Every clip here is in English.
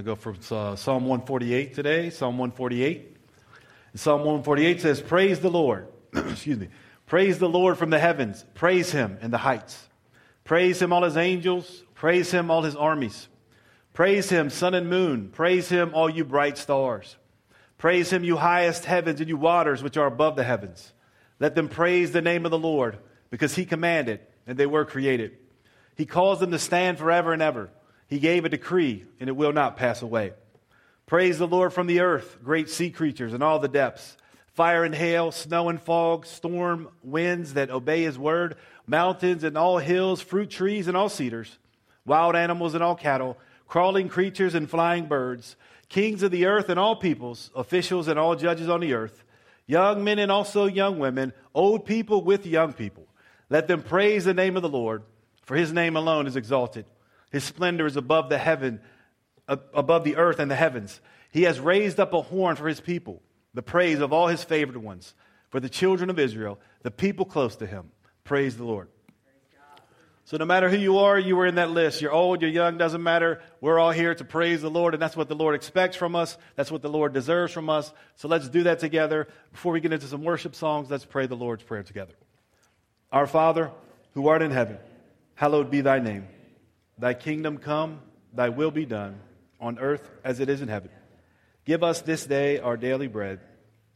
to go from uh, Psalm 148 today. Psalm 148. Psalm 148 says, Praise the Lord. Excuse me. Praise the Lord from the heavens. Praise him in the heights. Praise him, all his angels. Praise him, all his armies. Praise him, sun and moon. Praise him, all you bright stars. Praise him, you highest heavens and you waters which are above the heavens. Let them praise the name of the Lord, because he commanded, and they were created. He caused them to stand forever and ever. He gave a decree, and it will not pass away. Praise the Lord from the earth, great sea creatures and all the depths, fire and hail, snow and fog, storm, winds that obey his word, mountains and all hills, fruit trees and all cedars, wild animals and all cattle, crawling creatures and flying birds, kings of the earth and all peoples, officials and all judges on the earth, young men and also young women, old people with young people. Let them praise the name of the Lord, for his name alone is exalted. His splendor is above the heaven, uh, above the earth and the heavens. He has raised up a horn for his people, the praise of all his favored ones, for the children of Israel, the people close to him. Praise the Lord. So, no matter who you are, you were in that list. You're old, you're young, doesn't matter. We're all here to praise the Lord, and that's what the Lord expects from us. That's what the Lord deserves from us. So, let's do that together. Before we get into some worship songs, let's pray the Lord's Prayer together. Our Father, who art in heaven, hallowed be thy name. Thy kingdom come, thy will be done, on earth as it is in heaven. Give us this day our daily bread,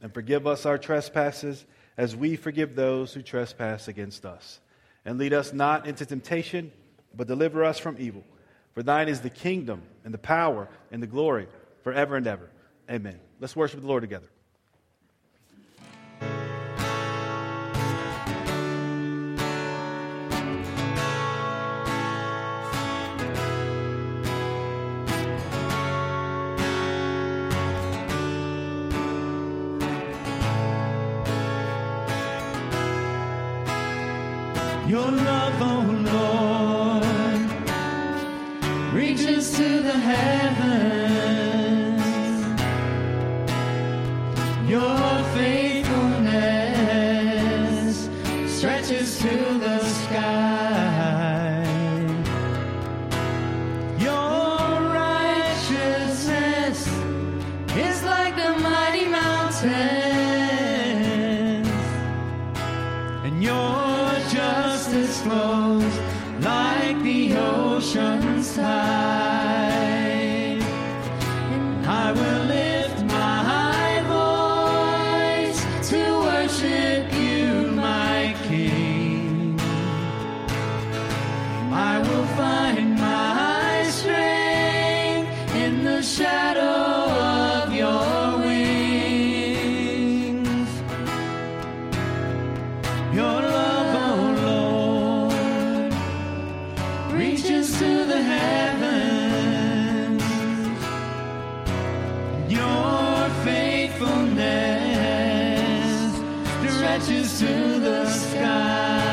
and forgive us our trespasses as we forgive those who trespass against us and lead us not into temptation, but deliver us from evil. For thine is the kingdom and the power and the glory forever and ever. Amen. Let's worship the Lord together. Your love, oh Lord, reaches to the heavens. To the sky.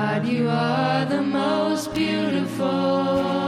God. You are the most beautiful.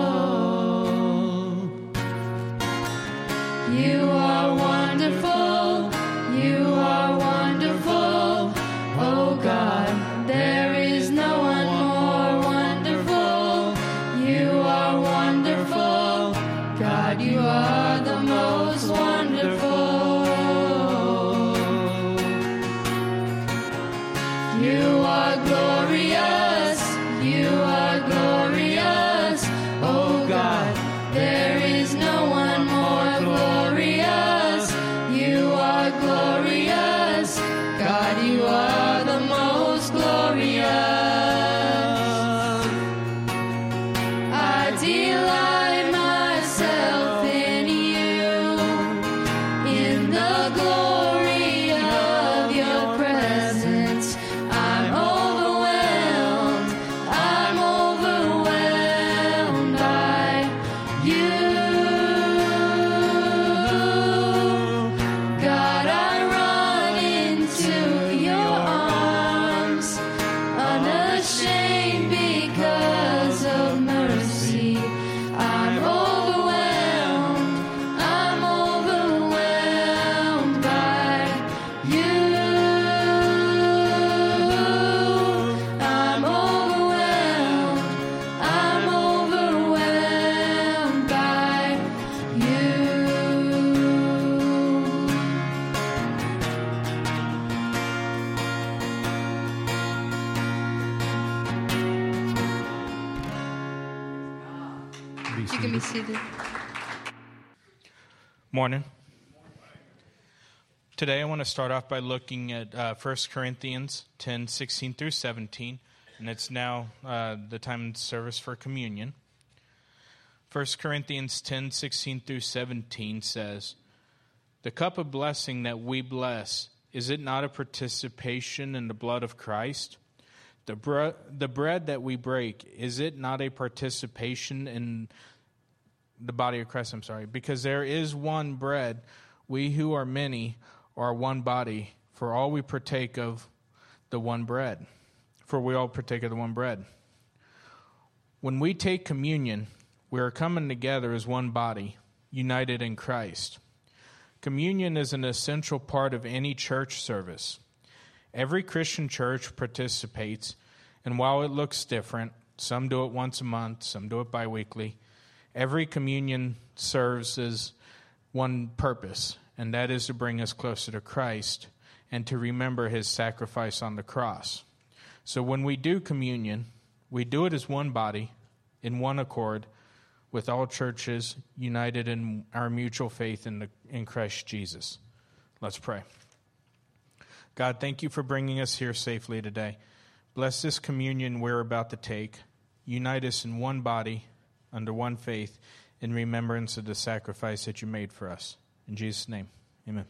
Seated. Morning. Today I want to start off by looking at uh, 1 Corinthians 10 16 through 17, and it's now uh, the time in service for communion. 1 Corinthians 10 16 through 17 says, The cup of blessing that we bless, is it not a participation in the blood of Christ? The, bre- the bread that we break, is it not a participation in the body of Christ? I'm sorry. Because there is one bread, we who are many are one body, for all we partake of the one bread. For we all partake of the one bread. When we take communion, we are coming together as one body, united in Christ. Communion is an essential part of any church service. Every Christian church participates, and while it looks different, some do it once a month, some do it biweekly, every communion serves as one purpose, and that is to bring us closer to Christ and to remember his sacrifice on the cross. So when we do communion, we do it as one body, in one accord, with all churches united in our mutual faith in, the, in Christ Jesus. Let's pray. God, thank you for bringing us here safely today. Bless this communion we're about to take. Unite us in one body, under one faith, in remembrance of the sacrifice that you made for us. In Jesus' name, amen.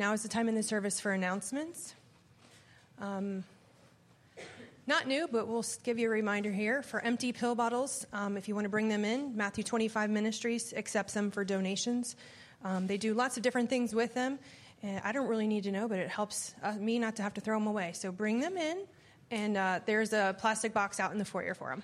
Now is the time in the service for announcements. Um, not new, but we'll give you a reminder here for empty pill bottles. Um, if you want to bring them in, Matthew 25 Ministries accepts them for donations. Um, they do lots of different things with them. And I don't really need to know, but it helps uh, me not to have to throw them away. So bring them in, and uh, there's a plastic box out in the foyer for them.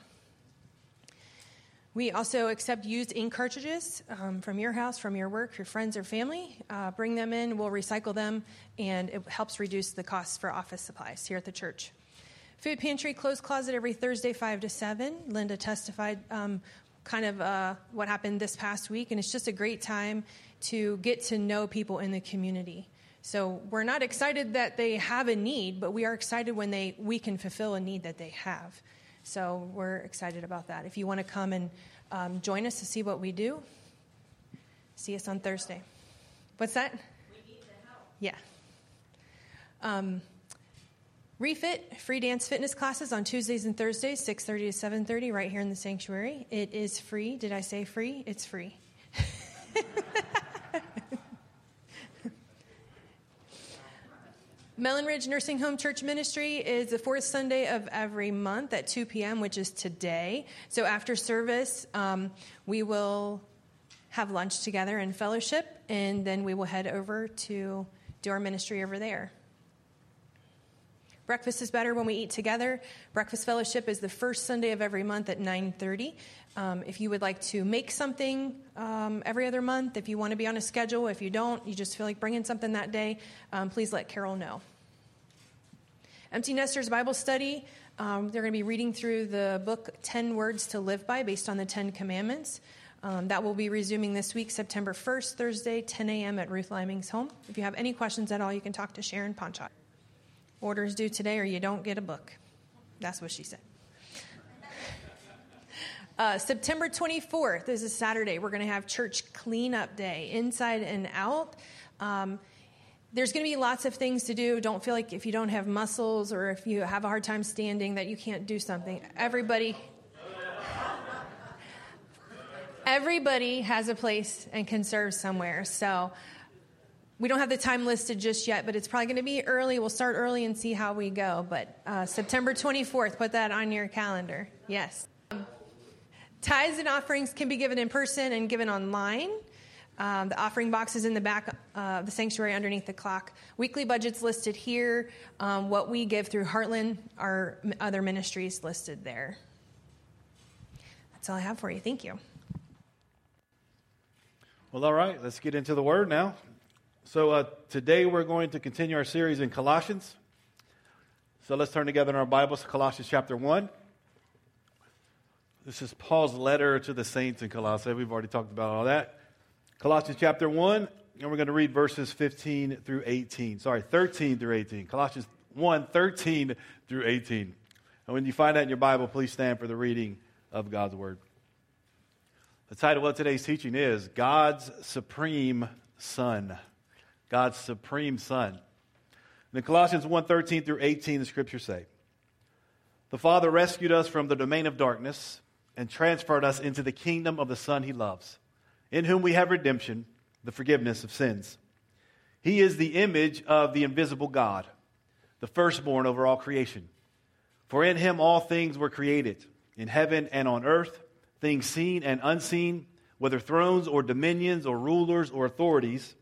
We also accept used ink cartridges um, from your house, from your work, your friends or family. Uh, bring them in, we'll recycle them, and it helps reduce the costs for office supplies here at the church. Food pantry closed closet every Thursday, 5 to 7. Linda testified um, kind of uh, what happened this past week, and it's just a great time to get to know people in the community. So we're not excited that they have a need, but we are excited when they, we can fulfill a need that they have. So we're excited about that. If you want to come and um, join us to see what we do, see us on Thursday. What's that? We need the help. Yeah. Um, Refit free dance fitness classes on Tuesdays and Thursdays, 6:30 to 7:30, right here in the sanctuary. It is free. Did I say free? It's free. Mellon Ridge Nursing Home Church Ministry is the fourth Sunday of every month at 2 p.m., which is today. So after service, um, we will have lunch together in fellowship, and then we will head over to do our ministry over there. Breakfast is better when we eat together. Breakfast fellowship is the first Sunday of every month at 9:30. Um, if you would like to make something um, every other month, if you want to be on a schedule, if you don't, you just feel like bringing something that day, um, please let Carol know. Empty Nesters Bible Study. Um, they're going to be reading through the book 10 Words to Live By based on the Ten Commandments. Um, that will be resuming this week, September 1st, Thursday, 10 a.m. at Ruth Liming's home. If you have any questions at all, you can talk to Sharon Ponchot. Orders due today, or you don't get a book. That's what she said. Uh, September 24th is a Saturday. We're going to have church cleanup day, inside and out. Um, there's going to be lots of things to do. Don't feel like if you don't have muscles or if you have a hard time standing that you can't do something. Everybody everybody has a place and can serve somewhere. So we don't have the time listed just yet, but it's probably going to be early. We'll start early and see how we go. But uh, September 24th, put that on your calendar. Yes. Tithes and offerings can be given in person and given online. Um, the offering box is in the back uh, of the sanctuary underneath the clock. Weekly budgets listed here. Um, what we give through Heartland, our other ministries listed there. That's all I have for you. Thank you. Well, all right, let's get into the word now. So, uh, today we're going to continue our series in Colossians. So, let's turn together in our Bibles to Colossians chapter 1. This is Paul's letter to the saints in Colossae. We've already talked about all that. Colossians chapter 1, and we're going to read verses 15 through 18. Sorry, 13 through 18. Colossians 1, 13 through 18. And when you find that in your Bible, please stand for the reading of God's Word. The title of today's teaching is God's Supreme Son. God's Supreme Son. In Colossians 1, 13 through 18, the scriptures say, The Father rescued us from the domain of darkness and transferred us into the kingdom of the Son he loves, in whom we have redemption, the forgiveness of sins. He is the image of the invisible God, the firstborn over all creation. For in him all things were created, in heaven and on earth, things seen and unseen, whether thrones or dominions or rulers or authorities.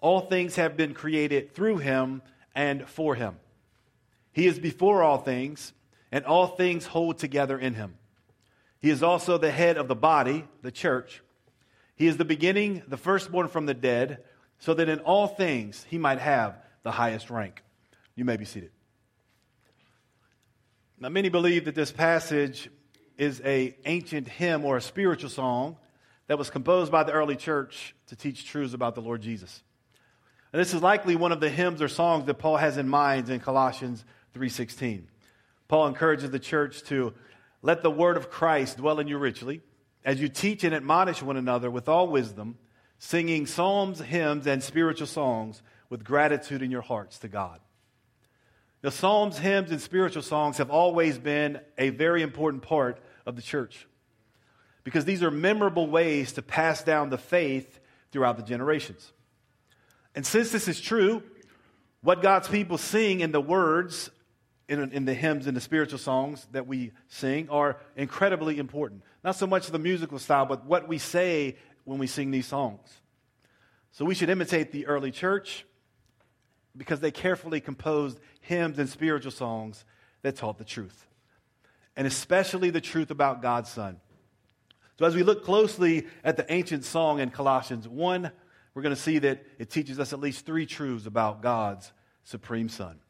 All things have been created through him and for him. He is before all things, and all things hold together in him. He is also the head of the body, the church. He is the beginning, the firstborn from the dead, so that in all things he might have the highest rank. You may be seated. Now, many believe that this passage is a ancient hymn or a spiritual song that was composed by the early church to teach truths about the Lord Jesus. And this is likely one of the hymns or songs that Paul has in mind in Colossians 3:16. Paul encourages the church to let the word of Christ dwell in you richly, as you teach and admonish one another with all wisdom, singing psalms, hymns, and spiritual songs with gratitude in your hearts to God. The psalms, hymns, and spiritual songs have always been a very important part of the church because these are memorable ways to pass down the faith throughout the generations. And since this is true, what God's people sing in the words in, in, the hymns and the spiritual songs that we sing are incredibly important. Not so much the musical style, but what we say when we sing these songs. So we should imitate the early church because they carefully composed hymns and spiritual songs that taught the truth, and especially the truth about God's Son. So, as we look closely at the ancient song in Colossians 1, we're going to see that it teaches us at least three truths about God's supreme Son.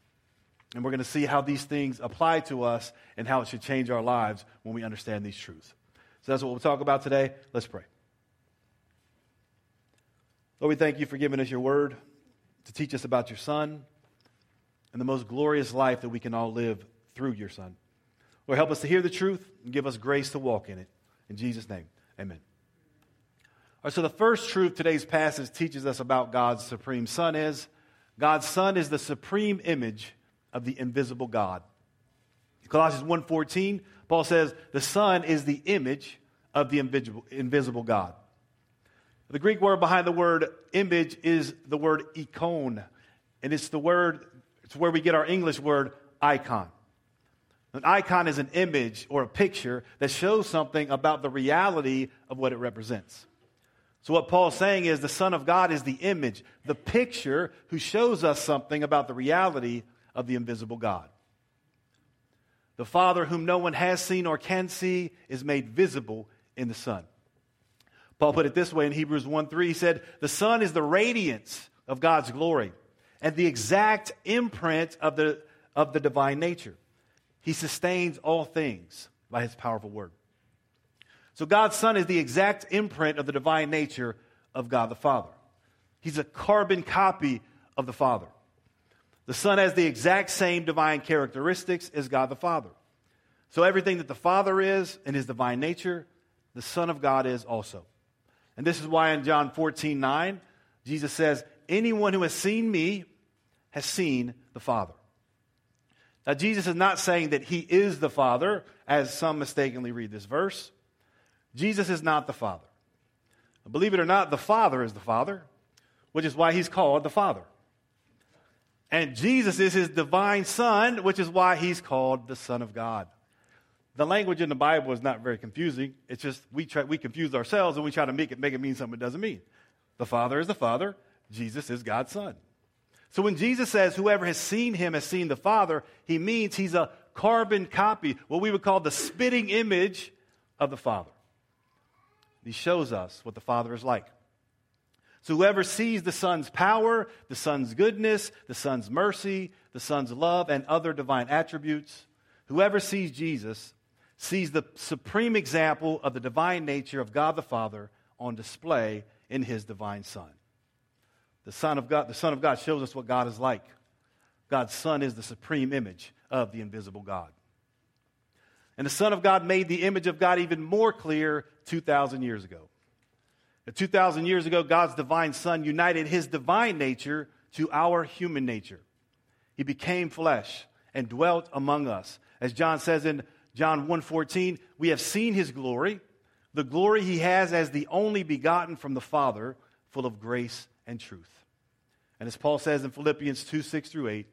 And we're going to see how these things apply to us and how it should change our lives when we understand these truths. So, that's what we'll talk about today. Let's pray. Lord, we thank you for giving us your word to teach us about your Son and the most glorious life that we can all live through your Son. Lord, help us to hear the truth and give us grace to walk in it. In Jesus' name, amen. All right, so the first truth today's passage teaches us about God's supreme Son is God's Son is the supreme image of the invisible God. Colossians 1.14, Paul says, the Son is the image of the invisible, invisible God. The Greek word behind the word image is the word icon, and it's the word, it's where we get our English word icon. An icon is an image or a picture that shows something about the reality of what it represents. So, what Paul's saying is the Son of God is the image, the picture who shows us something about the reality of the invisible God. The Father, whom no one has seen or can see, is made visible in the Son. Paul put it this way in Hebrews 1 3. He said, The Son is the radiance of God's glory and the exact imprint of the, of the divine nature. He sustains all things by his powerful word. So God's Son is the exact imprint of the divine nature of God the Father. He's a carbon copy of the Father. The Son has the exact same divine characteristics as God the Father. So everything that the Father is in his divine nature, the Son of God is also. And this is why in John 14, 9, Jesus says, Anyone who has seen me has seen the Father. Now, Jesus is not saying that he is the Father, as some mistakenly read this verse. Jesus is not the Father. Believe it or not, the Father is the Father, which is why he's called the Father. And Jesus is his divine Son, which is why he's called the Son of God. The language in the Bible is not very confusing. It's just we, try, we confuse ourselves and we try to make it, make it mean something it doesn't mean. The Father is the Father, Jesus is God's Son. So when Jesus says, Whoever has seen him has seen the Father, he means he's a carbon copy, what we would call the spitting image of the Father. He shows us what the Father is like. So whoever sees the Son's power, the Son's goodness, the Son's mercy, the Son's love, and other divine attributes, whoever sees Jesus sees the supreme example of the divine nature of God the Father on display in his divine Son. The Son of God, the Son of God shows us what God is like. God's Son is the supreme image of the invisible God. And the Son of God made the image of God even more clear 2,000 years ago. 2,000 years ago, God's divine Son united his divine nature to our human nature. He became flesh and dwelt among us. As John says in John 1:14, we have seen his glory, the glory he has as the only begotten from the Father, full of grace and truth. And as Paul says in Philippians 2 6 through 8,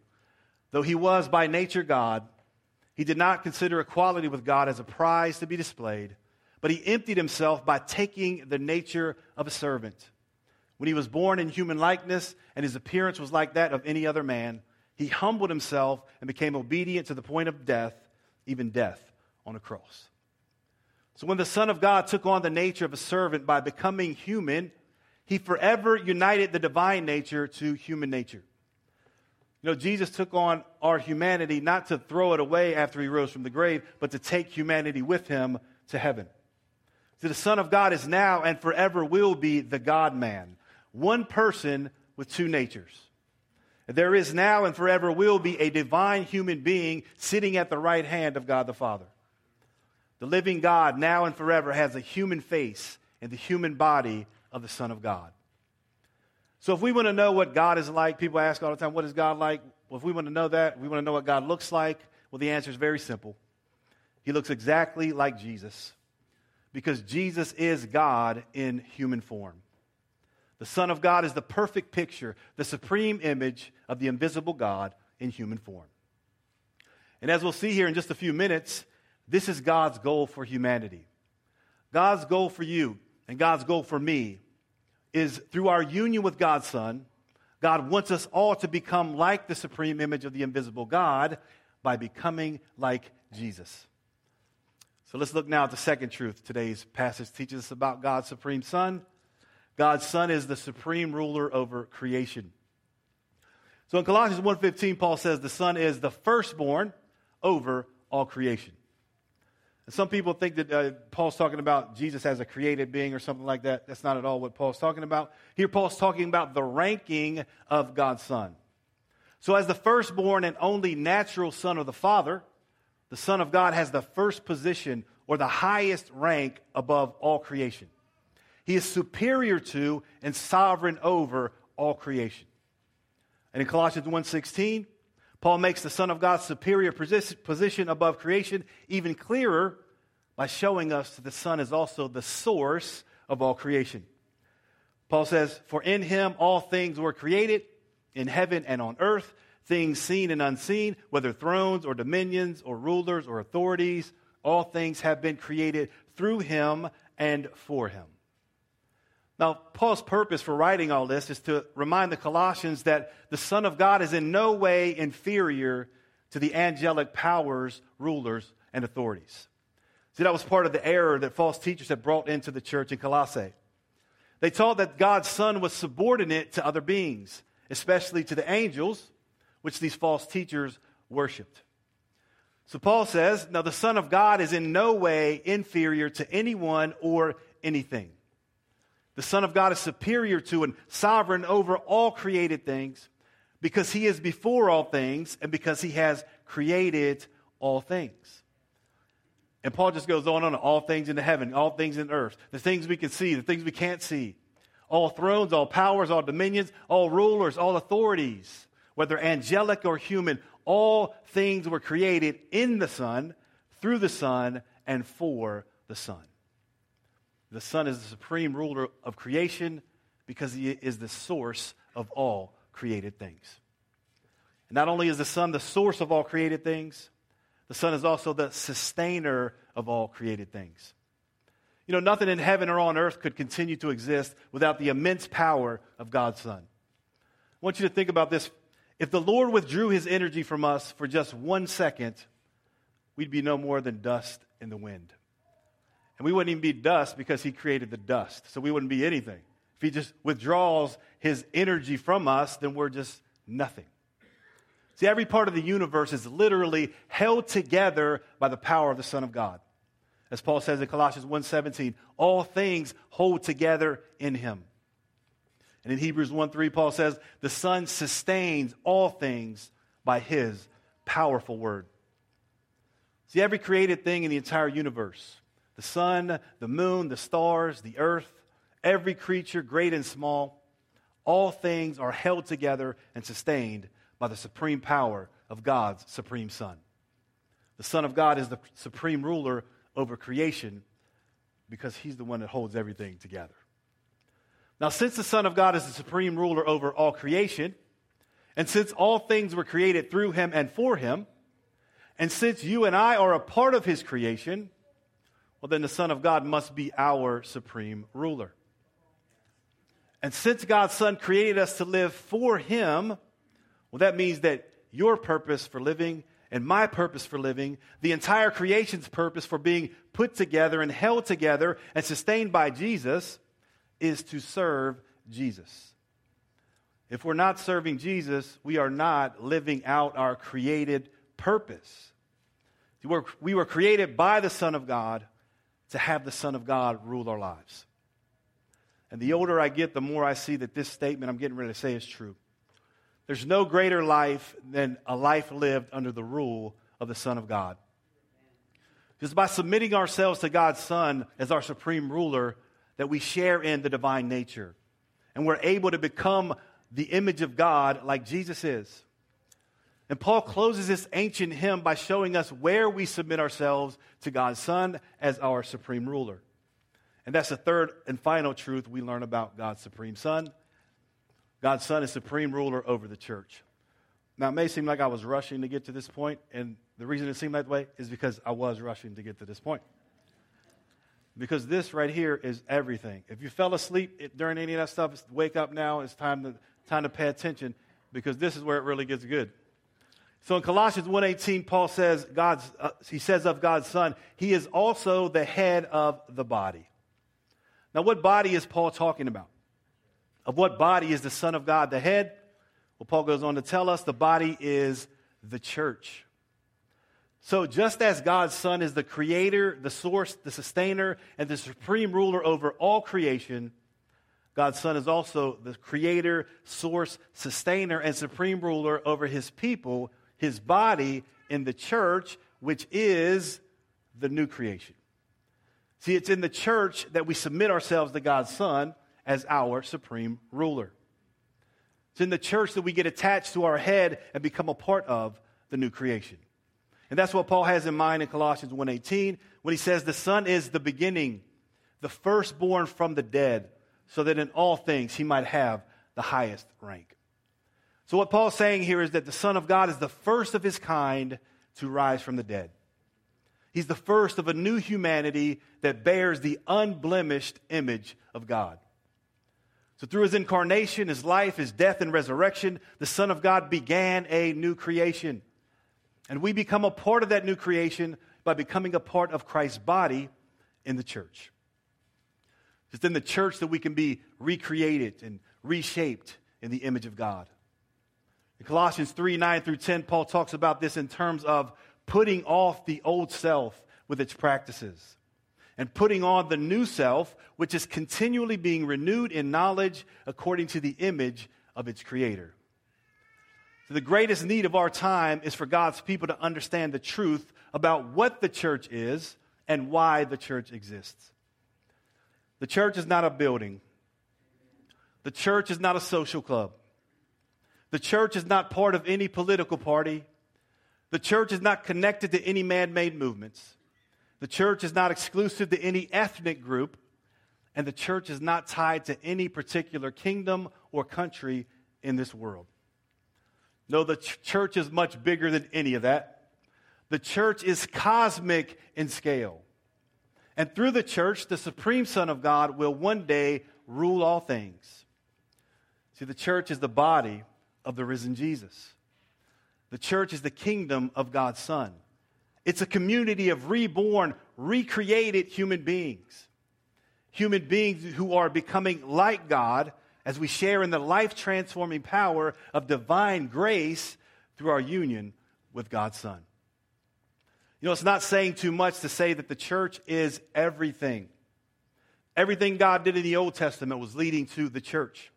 though he was by nature God, he did not consider equality with God as a prize to be displayed, but he emptied himself by taking the nature of a servant. When he was born in human likeness and his appearance was like that of any other man, he humbled himself and became obedient to the point of death, even death on a cross. So when the Son of God took on the nature of a servant by becoming human, he forever united the divine nature to human nature. You know, Jesus took on our humanity not to throw it away after he rose from the grave, but to take humanity with him to heaven. So the Son of God is now and forever will be the God man, one person with two natures. There is now and forever will be a divine human being sitting at the right hand of God the Father. The living God now and forever has a human face and the human body of the Son of God. So, if we want to know what God is like, people ask all the time, what is God like? Well, if we want to know that, we want to know what God looks like. Well, the answer is very simple. He looks exactly like Jesus because Jesus is God in human form. The Son of God is the perfect picture, the supreme image of the invisible God in human form. And as we'll see here in just a few minutes, this is God's goal for humanity. God's goal for you and God's goal for me is through our union with God's Son, God wants us all to become like the supreme image of the invisible God by becoming like Jesus. So let's look now at the second truth. Today's passage teaches us about God's supreme Son. God's Son is the supreme ruler over creation. So in Colossians 1:15 Paul says the Son is the firstborn over all creation. And some people think that uh, Paul's talking about Jesus as a created being or something like that. That's not at all what Paul's talking about. Here Paul's talking about the ranking of God's Son. So as the firstborn and only natural son of the Father, the Son of God has the first position or the highest rank above all creation. He is superior to and sovereign over all creation. And in Colossians 1:16, Paul makes the Son of God's superior position above creation even clearer by showing us that the Son is also the source of all creation. Paul says, For in him all things were created, in heaven and on earth, things seen and unseen, whether thrones or dominions or rulers or authorities, all things have been created through him and for him. Now, Paul's purpose for writing all this is to remind the Colossians that the Son of God is in no way inferior to the angelic powers, rulers, and authorities. See, that was part of the error that false teachers had brought into the church in Colossae. They taught that God's Son was subordinate to other beings, especially to the angels, which these false teachers worshiped. So Paul says, now the Son of God is in no way inferior to anyone or anything. The Son of God is superior to and sovereign over all created things because he is before all things and because he has created all things. And Paul just goes on and on all things in the heaven, all things in earth, the things we can see, the things we can't see, all thrones, all powers, all dominions, all rulers, all authorities whether angelic or human, all things were created in the Son, through the Son, and for the Son. The Son is the supreme ruler of creation because he is the source of all created things. And not only is the Son the source of all created things, the Son is also the sustainer of all created things. You know, nothing in heaven or on earth could continue to exist without the immense power of God's Son. I want you to think about this if the Lord withdrew his energy from us for just one second, we'd be no more than dust in the wind. And we wouldn't even be dust because he created the dust. So we wouldn't be anything. If he just withdraws his energy from us, then we're just nothing. See, every part of the universe is literally held together by the power of the Son of God. As Paul says in Colossians 1:17, all things hold together in him. And in Hebrews 1 3, Paul says, The Son sustains all things by his powerful word. See, every created thing in the entire universe the sun, the moon, the stars, the earth, every creature, great and small, all things are held together and sustained by the supreme power of God's supreme Son. The Son of God is the supreme ruler over creation because he's the one that holds everything together. Now, since the Son of God is the supreme ruler over all creation, and since all things were created through him and for him, and since you and I are a part of his creation, well, then the Son of God must be our supreme ruler. And since God's Son created us to live for him, well, that means that your purpose for living and my purpose for living, the entire creation's purpose for being put together and held together and sustained by Jesus, is to serve Jesus. If we're not serving Jesus, we are not living out our created purpose. We were created by the Son of God to have the Son of God rule our lives. And the older I get, the more I see that this statement I'm getting ready to say is true. There's no greater life than a life lived under the rule of the Son of God. Because by submitting ourselves to God's Son as our supreme ruler, that we share in the divine nature. And we're able to become the image of God like Jesus is. And Paul closes this ancient hymn by showing us where we submit ourselves to God's Son as our supreme ruler. And that's the third and final truth we learn about God's supreme Son. God's Son is supreme ruler over the church. Now, it may seem like I was rushing to get to this point, and the reason it seemed that way is because I was rushing to get to this point because this right here is everything. If you fell asleep during any of that stuff, wake up now. It's time to, time to pay attention because this is where it really gets good. So in Colossians 1:18 Paul says God's uh, he says of God's son, he is also the head of the body. Now what body is Paul talking about? Of what body is the son of God the head? Well Paul goes on to tell us the body is the church. So just as God's son is the creator, the source, the sustainer and the supreme ruler over all creation, God's son is also the creator, source, sustainer and supreme ruler over his people his body in the church, which is the new creation. See, it's in the church that we submit ourselves to God's Son as our supreme ruler. It's in the church that we get attached to our head and become a part of the new creation. And that's what Paul has in mind in Colossians 1:18 when he says the son is the beginning, the firstborn from the dead, so that in all things he might have the highest rank. So, what Paul's saying here is that the Son of God is the first of his kind to rise from the dead. He's the first of a new humanity that bears the unblemished image of God. So, through his incarnation, his life, his death, and resurrection, the Son of God began a new creation. And we become a part of that new creation by becoming a part of Christ's body in the church. It's in the church that we can be recreated and reshaped in the image of God. In Colossians 3 9 through 10, Paul talks about this in terms of putting off the old self with its practices and putting on the new self, which is continually being renewed in knowledge according to the image of its creator. The greatest need of our time is for God's people to understand the truth about what the church is and why the church exists. The church is not a building, the church is not a social club. The church is not part of any political party. The church is not connected to any man made movements. The church is not exclusive to any ethnic group. And the church is not tied to any particular kingdom or country in this world. No, the ch- church is much bigger than any of that. The church is cosmic in scale. And through the church, the supreme Son of God will one day rule all things. See, the church is the body of the risen Jesus. The church is the kingdom of God's Son. It's a community of reborn, recreated human beings. Human beings who are becoming like God as we share in the life transforming power of divine grace through our union with God's Son. You know, it's not saying too much to say that the church is everything. Everything God did in the Old Testament was leading to the church.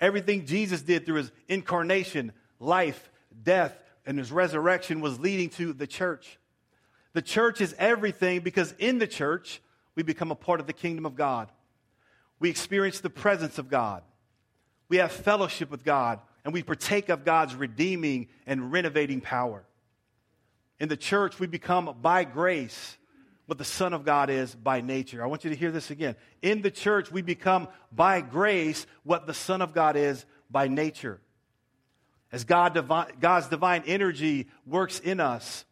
Everything Jesus did through his incarnation, life, death, and his resurrection was leading to the church. The church is everything because in the church, we become a part of the kingdom of God. We experience the presence of God. We have fellowship with God, and we partake of God's redeeming and renovating power. In the church, we become by grace what the Son of God is by nature. I want you to hear this again. In the church, we become by grace what the Son of God is by nature. As God God's divine energy works in us,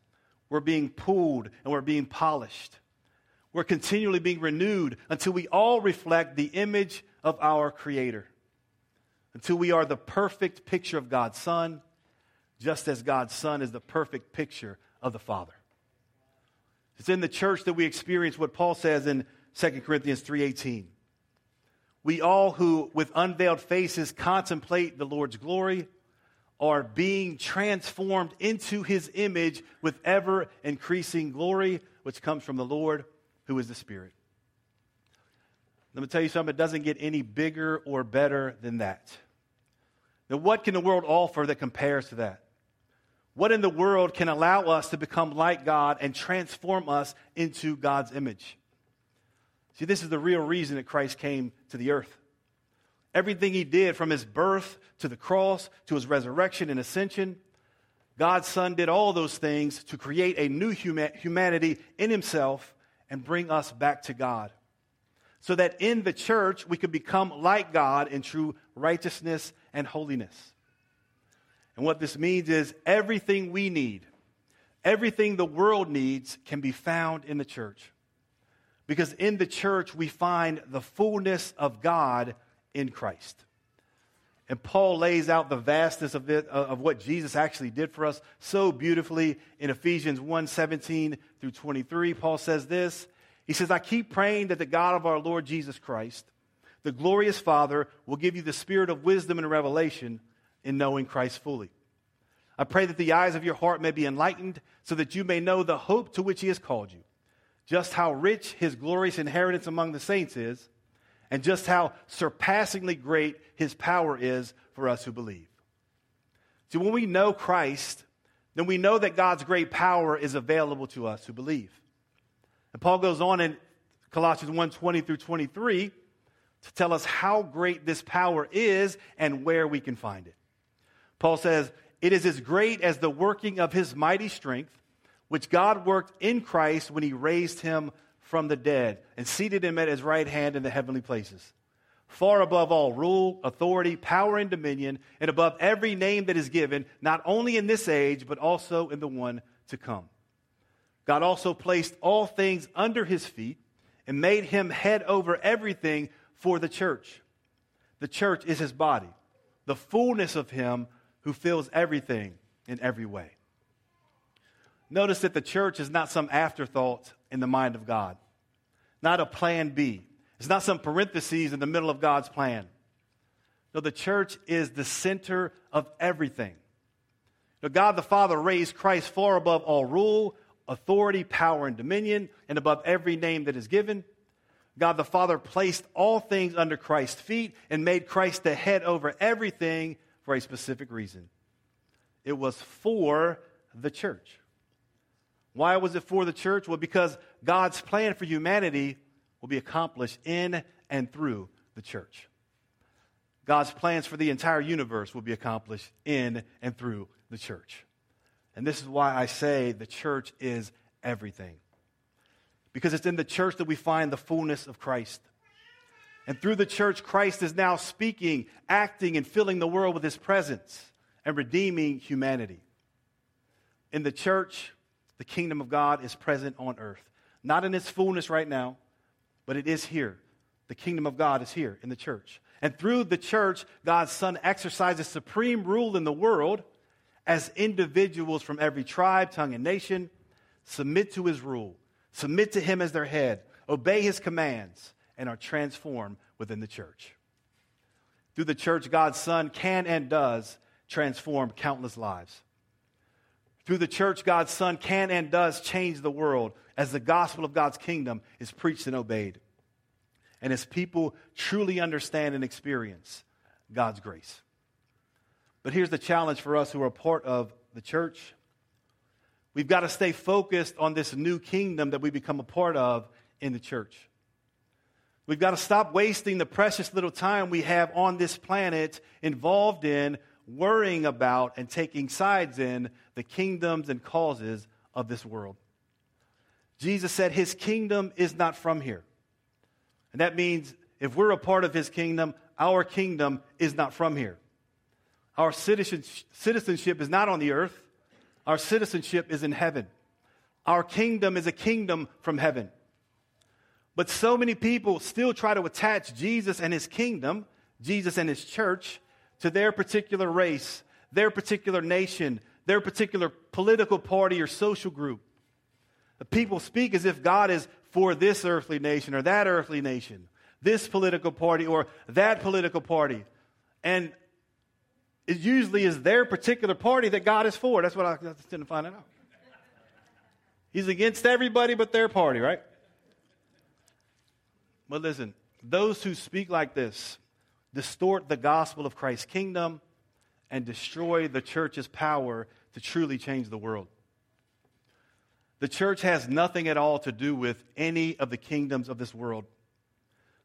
we're being pulled and we're being polished. We're continually being renewed until we all reflect the image of our Creator. Until we are the perfect picture of God's Son, just as God's Son is the perfect picture of the Father. It's in the church that we experience what Paul says in 2 Corinthians 3:18. We all who with unveiled faces contemplate the Lord's glory are being transformed into his image with ever increasing glory which comes from the Lord who is the Spirit. Let me tell you something, it doesn't get any bigger or better than that. What can the world offer that compares to that? What in the world can allow us to become like God and transform us into God's image? See, this is the real reason that Christ came to the earth. Everything he did from his birth to the cross to his resurrection and ascension, God's Son did all those things to create a new humanity in himself and bring us back to God. So that in the church we could become like God in true righteousness and holiness. And what this means is everything we need, everything the world needs, can be found in the church. Because in the church, we find the fullness of God in Christ. And Paul lays out the vastness of, it, uh, of what Jesus actually did for us so beautifully in Ephesians 1 17 through 23. Paul says this He says, I keep praying that the God of our Lord Jesus Christ, the glorious Father, will give you the spirit of wisdom and revelation in knowing Christ fully. I pray that the eyes of your heart may be enlightened so that you may know the hope to which he has called you, just how rich his glorious inheritance among the saints is and just how surpassingly great his power is for us who believe. See, when we know Christ, then we know that God's great power is available to us who believe. And Paul goes on in Colossians 1 20 through 23 to tell us how great this power is and where we can find it. Paul says, It is as great as the working of his mighty strength, which God worked in Christ when he raised him from the dead and seated him at his right hand in the heavenly places. Far above all rule, authority, power, and dominion, and above every name that is given, not only in this age, but also in the one to come. God also placed all things under his feet and made him head over everything for the church. The church is his body, the fullness of him who fills everything in every way. Notice that the church is not some afterthought in the mind of God, not a plan B. It's not some parentheses in the middle of God's plan. No, the church is the center of everything. Now, God the Father raised Christ far above all rule, authority, power, and dominion, and above every name that is given. God the Father placed all things under Christ's feet and made Christ the head over everything for a specific reason. It was for the church. Why was it for the church? Well, because God's plan for humanity will be accomplished in and through the church. God's plans for the entire universe will be accomplished in and through the church. And this is why I say the church is everything. Because it's in the church that we find the fullness of Christ. And through the church, Christ is now speaking, acting, and filling the world with his presence and redeeming humanity. In the church, the kingdom of God is present on earth. Not in its fullness right now, but it is here. The kingdom of God is here in the church. And through the church, God's Son exercises supreme rule in the world as individuals from every tribe, tongue, and nation submit to his rule, submit to him as their head, obey his commands, and are transformed within the church. Through the church, God's Son can and does transform countless lives. Through the church, God's Son can and does change the world as the gospel of God's kingdom is preached and obeyed. And as people truly understand and experience God's grace. But here's the challenge for us who are part of the church. We've got to stay focused on this new kingdom that we become a part of in the church. We've got to stop wasting the precious little time we have on this planet involved in worrying about and taking sides in the kingdoms and causes of this world. Jesus said his kingdom is not from here. And that means if we're a part of his kingdom, our kingdom is not from here. Our citizenship is not on the earth, our citizenship is in heaven. Our kingdom is a kingdom from heaven. But so many people still try to attach Jesus and his kingdom, Jesus and his church, to their particular race, their particular nation, their particular political party or social group. People speak as if God is for this earthly nation or that earthly nation, this political party or that political party. And it usually is their particular party that God is for. That's what I just didn't find out. He's against everybody but their party, right? But listen, those who speak like this, distort the gospel of Christ's kingdom, and destroy the church's power to truly change the world. The church has nothing at all to do with any of the kingdoms of this world.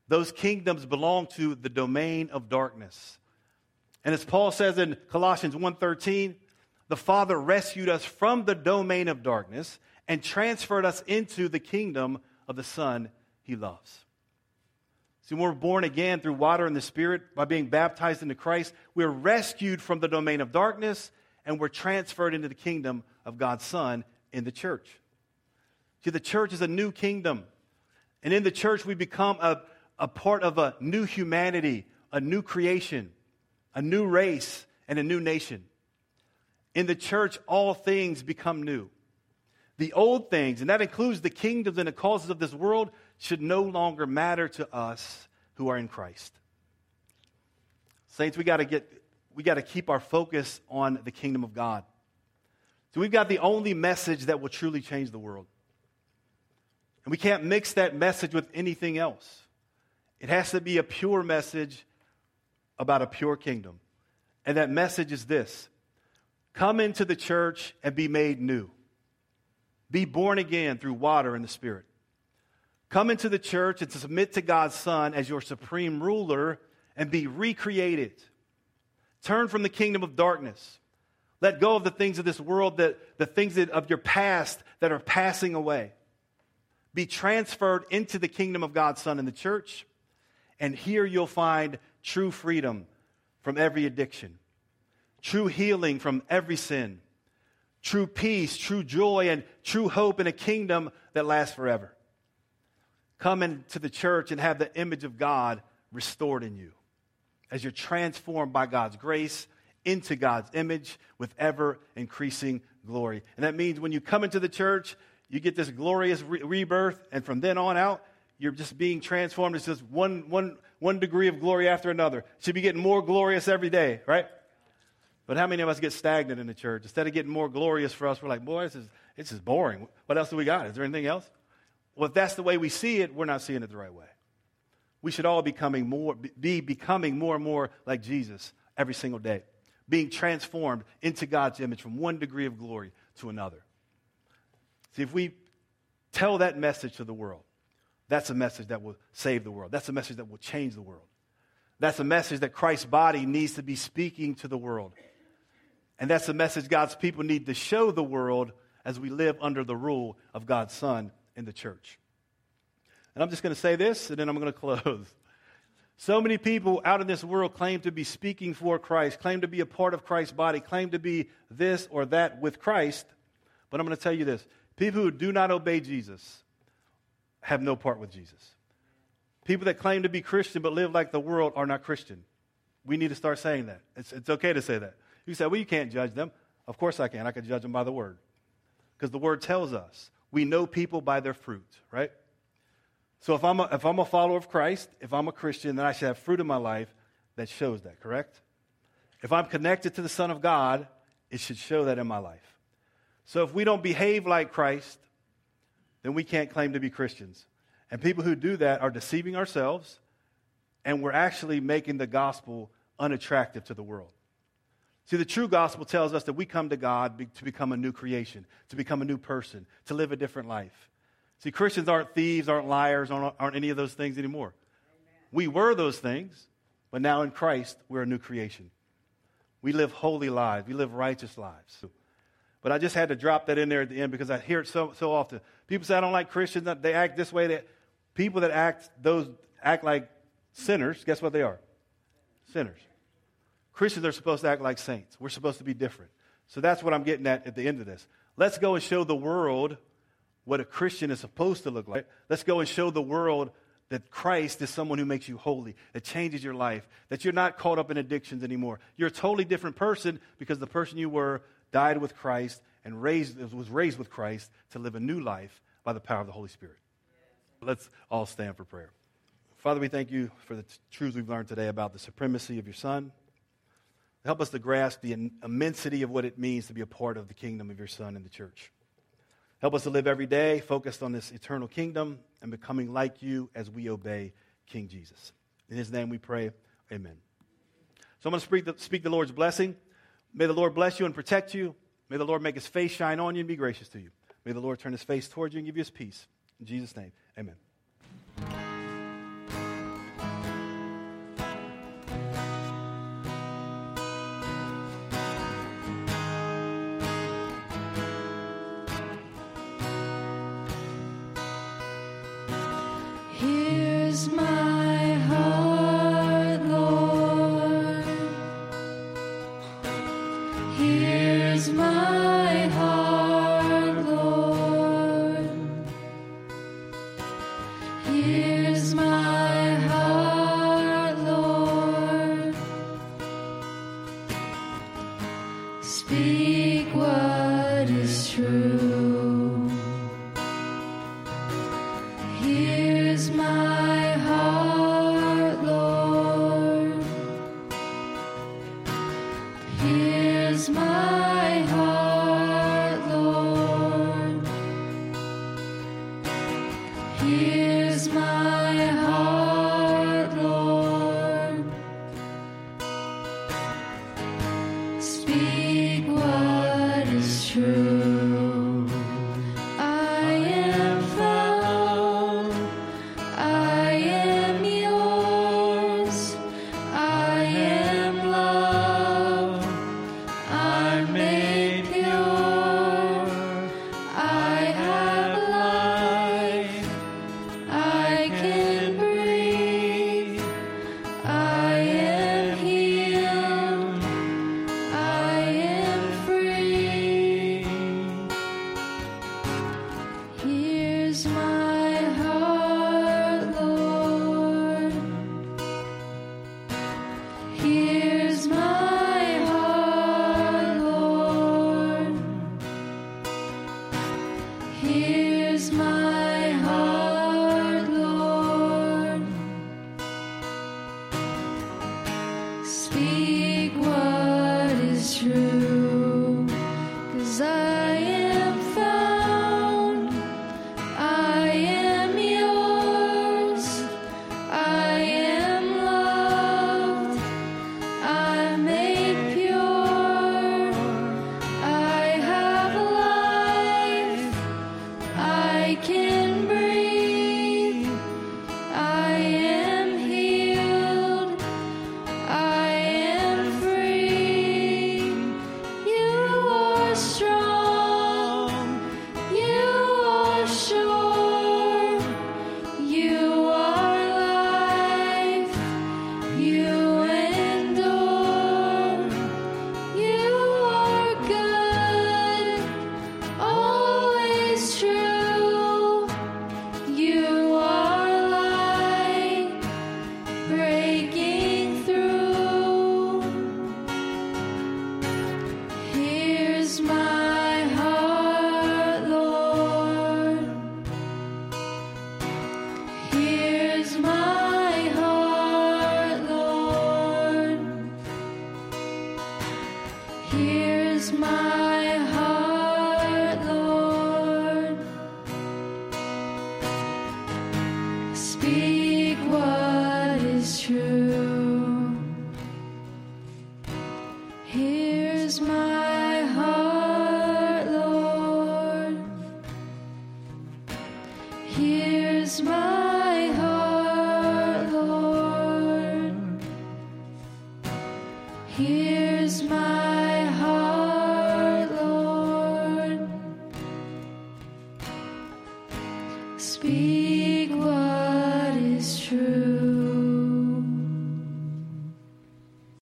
Those kingdoms belong to the domain of darkness. And as Paul says in Colossians 1:13, the Father rescued us from the domain of darkness and transferred us into the kingdom of the Son he loves. See, when we're born again through water and the Spirit, by being baptized into Christ, we're rescued from the domain of darkness and we're transferred into the kingdom of God's Son in the church. See, the church is a new kingdom. And in the church, we become a, a part of a new humanity, a new creation. A new race, and a new nation. In the church, all things become new. The old things, and that includes the kingdoms and the causes of this world, should no longer matter to us who are in Christ. Saints, we got to get we got to keep our focus on the kingdom of God. So we've got the only message that will truly change the world. And we can't mix that message with anything else. It has to be a pure message about a pure kingdom. And that message is this come into the church and be made new. Be born again through water and the Spirit. Come into the church and submit to God's Son as your supreme ruler and be recreated. Turn from the kingdom of darkness. Let go of the things of this world, that, the things that, of your past that are passing away. Be transferred into the kingdom of God's Son in the church. And here you'll find true freedom from every addiction, true healing from every sin, true peace, true joy, and true hope in a kingdom that lasts forever. Come into the church and have the image of God restored in you as you're transformed by God's grace into God's image with ever increasing glory. And that means when you come into the church, you get this glorious re- rebirth, and from then on out, you're just being transformed. It's just one, one, one degree of glory after another. Should be getting more glorious every day, right? But how many of us get stagnant in the church? Instead of getting more glorious for us, we're like, boy, this is, this is boring. What else do we got? Is there anything else? Well, if that's the way we see it, we're not seeing it the right way. We should all becoming more, be becoming more and more like Jesus every single day, being transformed into God's image from one degree of glory to another. See, if we tell that message to the world, that's a message that will save the world. That's a message that will change the world. That's a message that Christ's body needs to be speaking to the world. And that's a message God's people need to show the world as we live under the rule of God's Son in the church. And I'm just going to say this, and then I'm going to close. So many people out in this world claim to be speaking for Christ, claim to be a part of Christ's body, claim to be this or that with Christ. But I'm going to tell you this people who do not obey Jesus have no part with Jesus. People that claim to be Christian but live like the world are not Christian. We need to start saying that. It's, it's okay to say that. You say, well, you can't judge them. Of course I can. I can judge them by the word. Because the word tells us we know people by their fruit, right? So if I'm, a, if I'm a follower of Christ, if I'm a Christian, then I should have fruit in my life that shows that, correct? If I'm connected to the Son of God, it should show that in my life. So if we don't behave like Christ, then we can't claim to be Christians. And people who do that are deceiving ourselves, and we're actually making the gospel unattractive to the world. See, the true gospel tells us that we come to God to become a new creation, to become a new person, to live a different life. See, Christians aren't thieves, aren't liars, aren't, aren't any of those things anymore. Amen. We were those things, but now in Christ, we're a new creation. We live holy lives, we live righteous lives. But I just had to drop that in there at the end because I hear it so, so often. People say, I don't like Christians, they act this way. That people that act, those act like sinners, guess what they are? Sinners. Christians are supposed to act like saints. We're supposed to be different. So that's what I'm getting at at the end of this. Let's go and show the world what a Christian is supposed to look like. Let's go and show the world that Christ is someone who makes you holy, that changes your life, that you're not caught up in addictions anymore. You're a totally different person because the person you were died with Christ and raised, was raised with Christ to live a new life by the power of the Holy Spirit. Let's all stand for prayer. Father, we thank you for the t- truths we've learned today about the supremacy of your Son. Help us to grasp the immensity of what it means to be a part of the kingdom of your Son in the church. Help us to live every day focused on this eternal kingdom and becoming like you as we obey King Jesus. In his name we pray. Amen. So I'm going to speak the, speak the Lord's blessing. May the Lord bless you and protect you. May the Lord make his face shine on you and be gracious to you. May the Lord turn his face towards you and give you his peace. In Jesus' name, amen. Here's my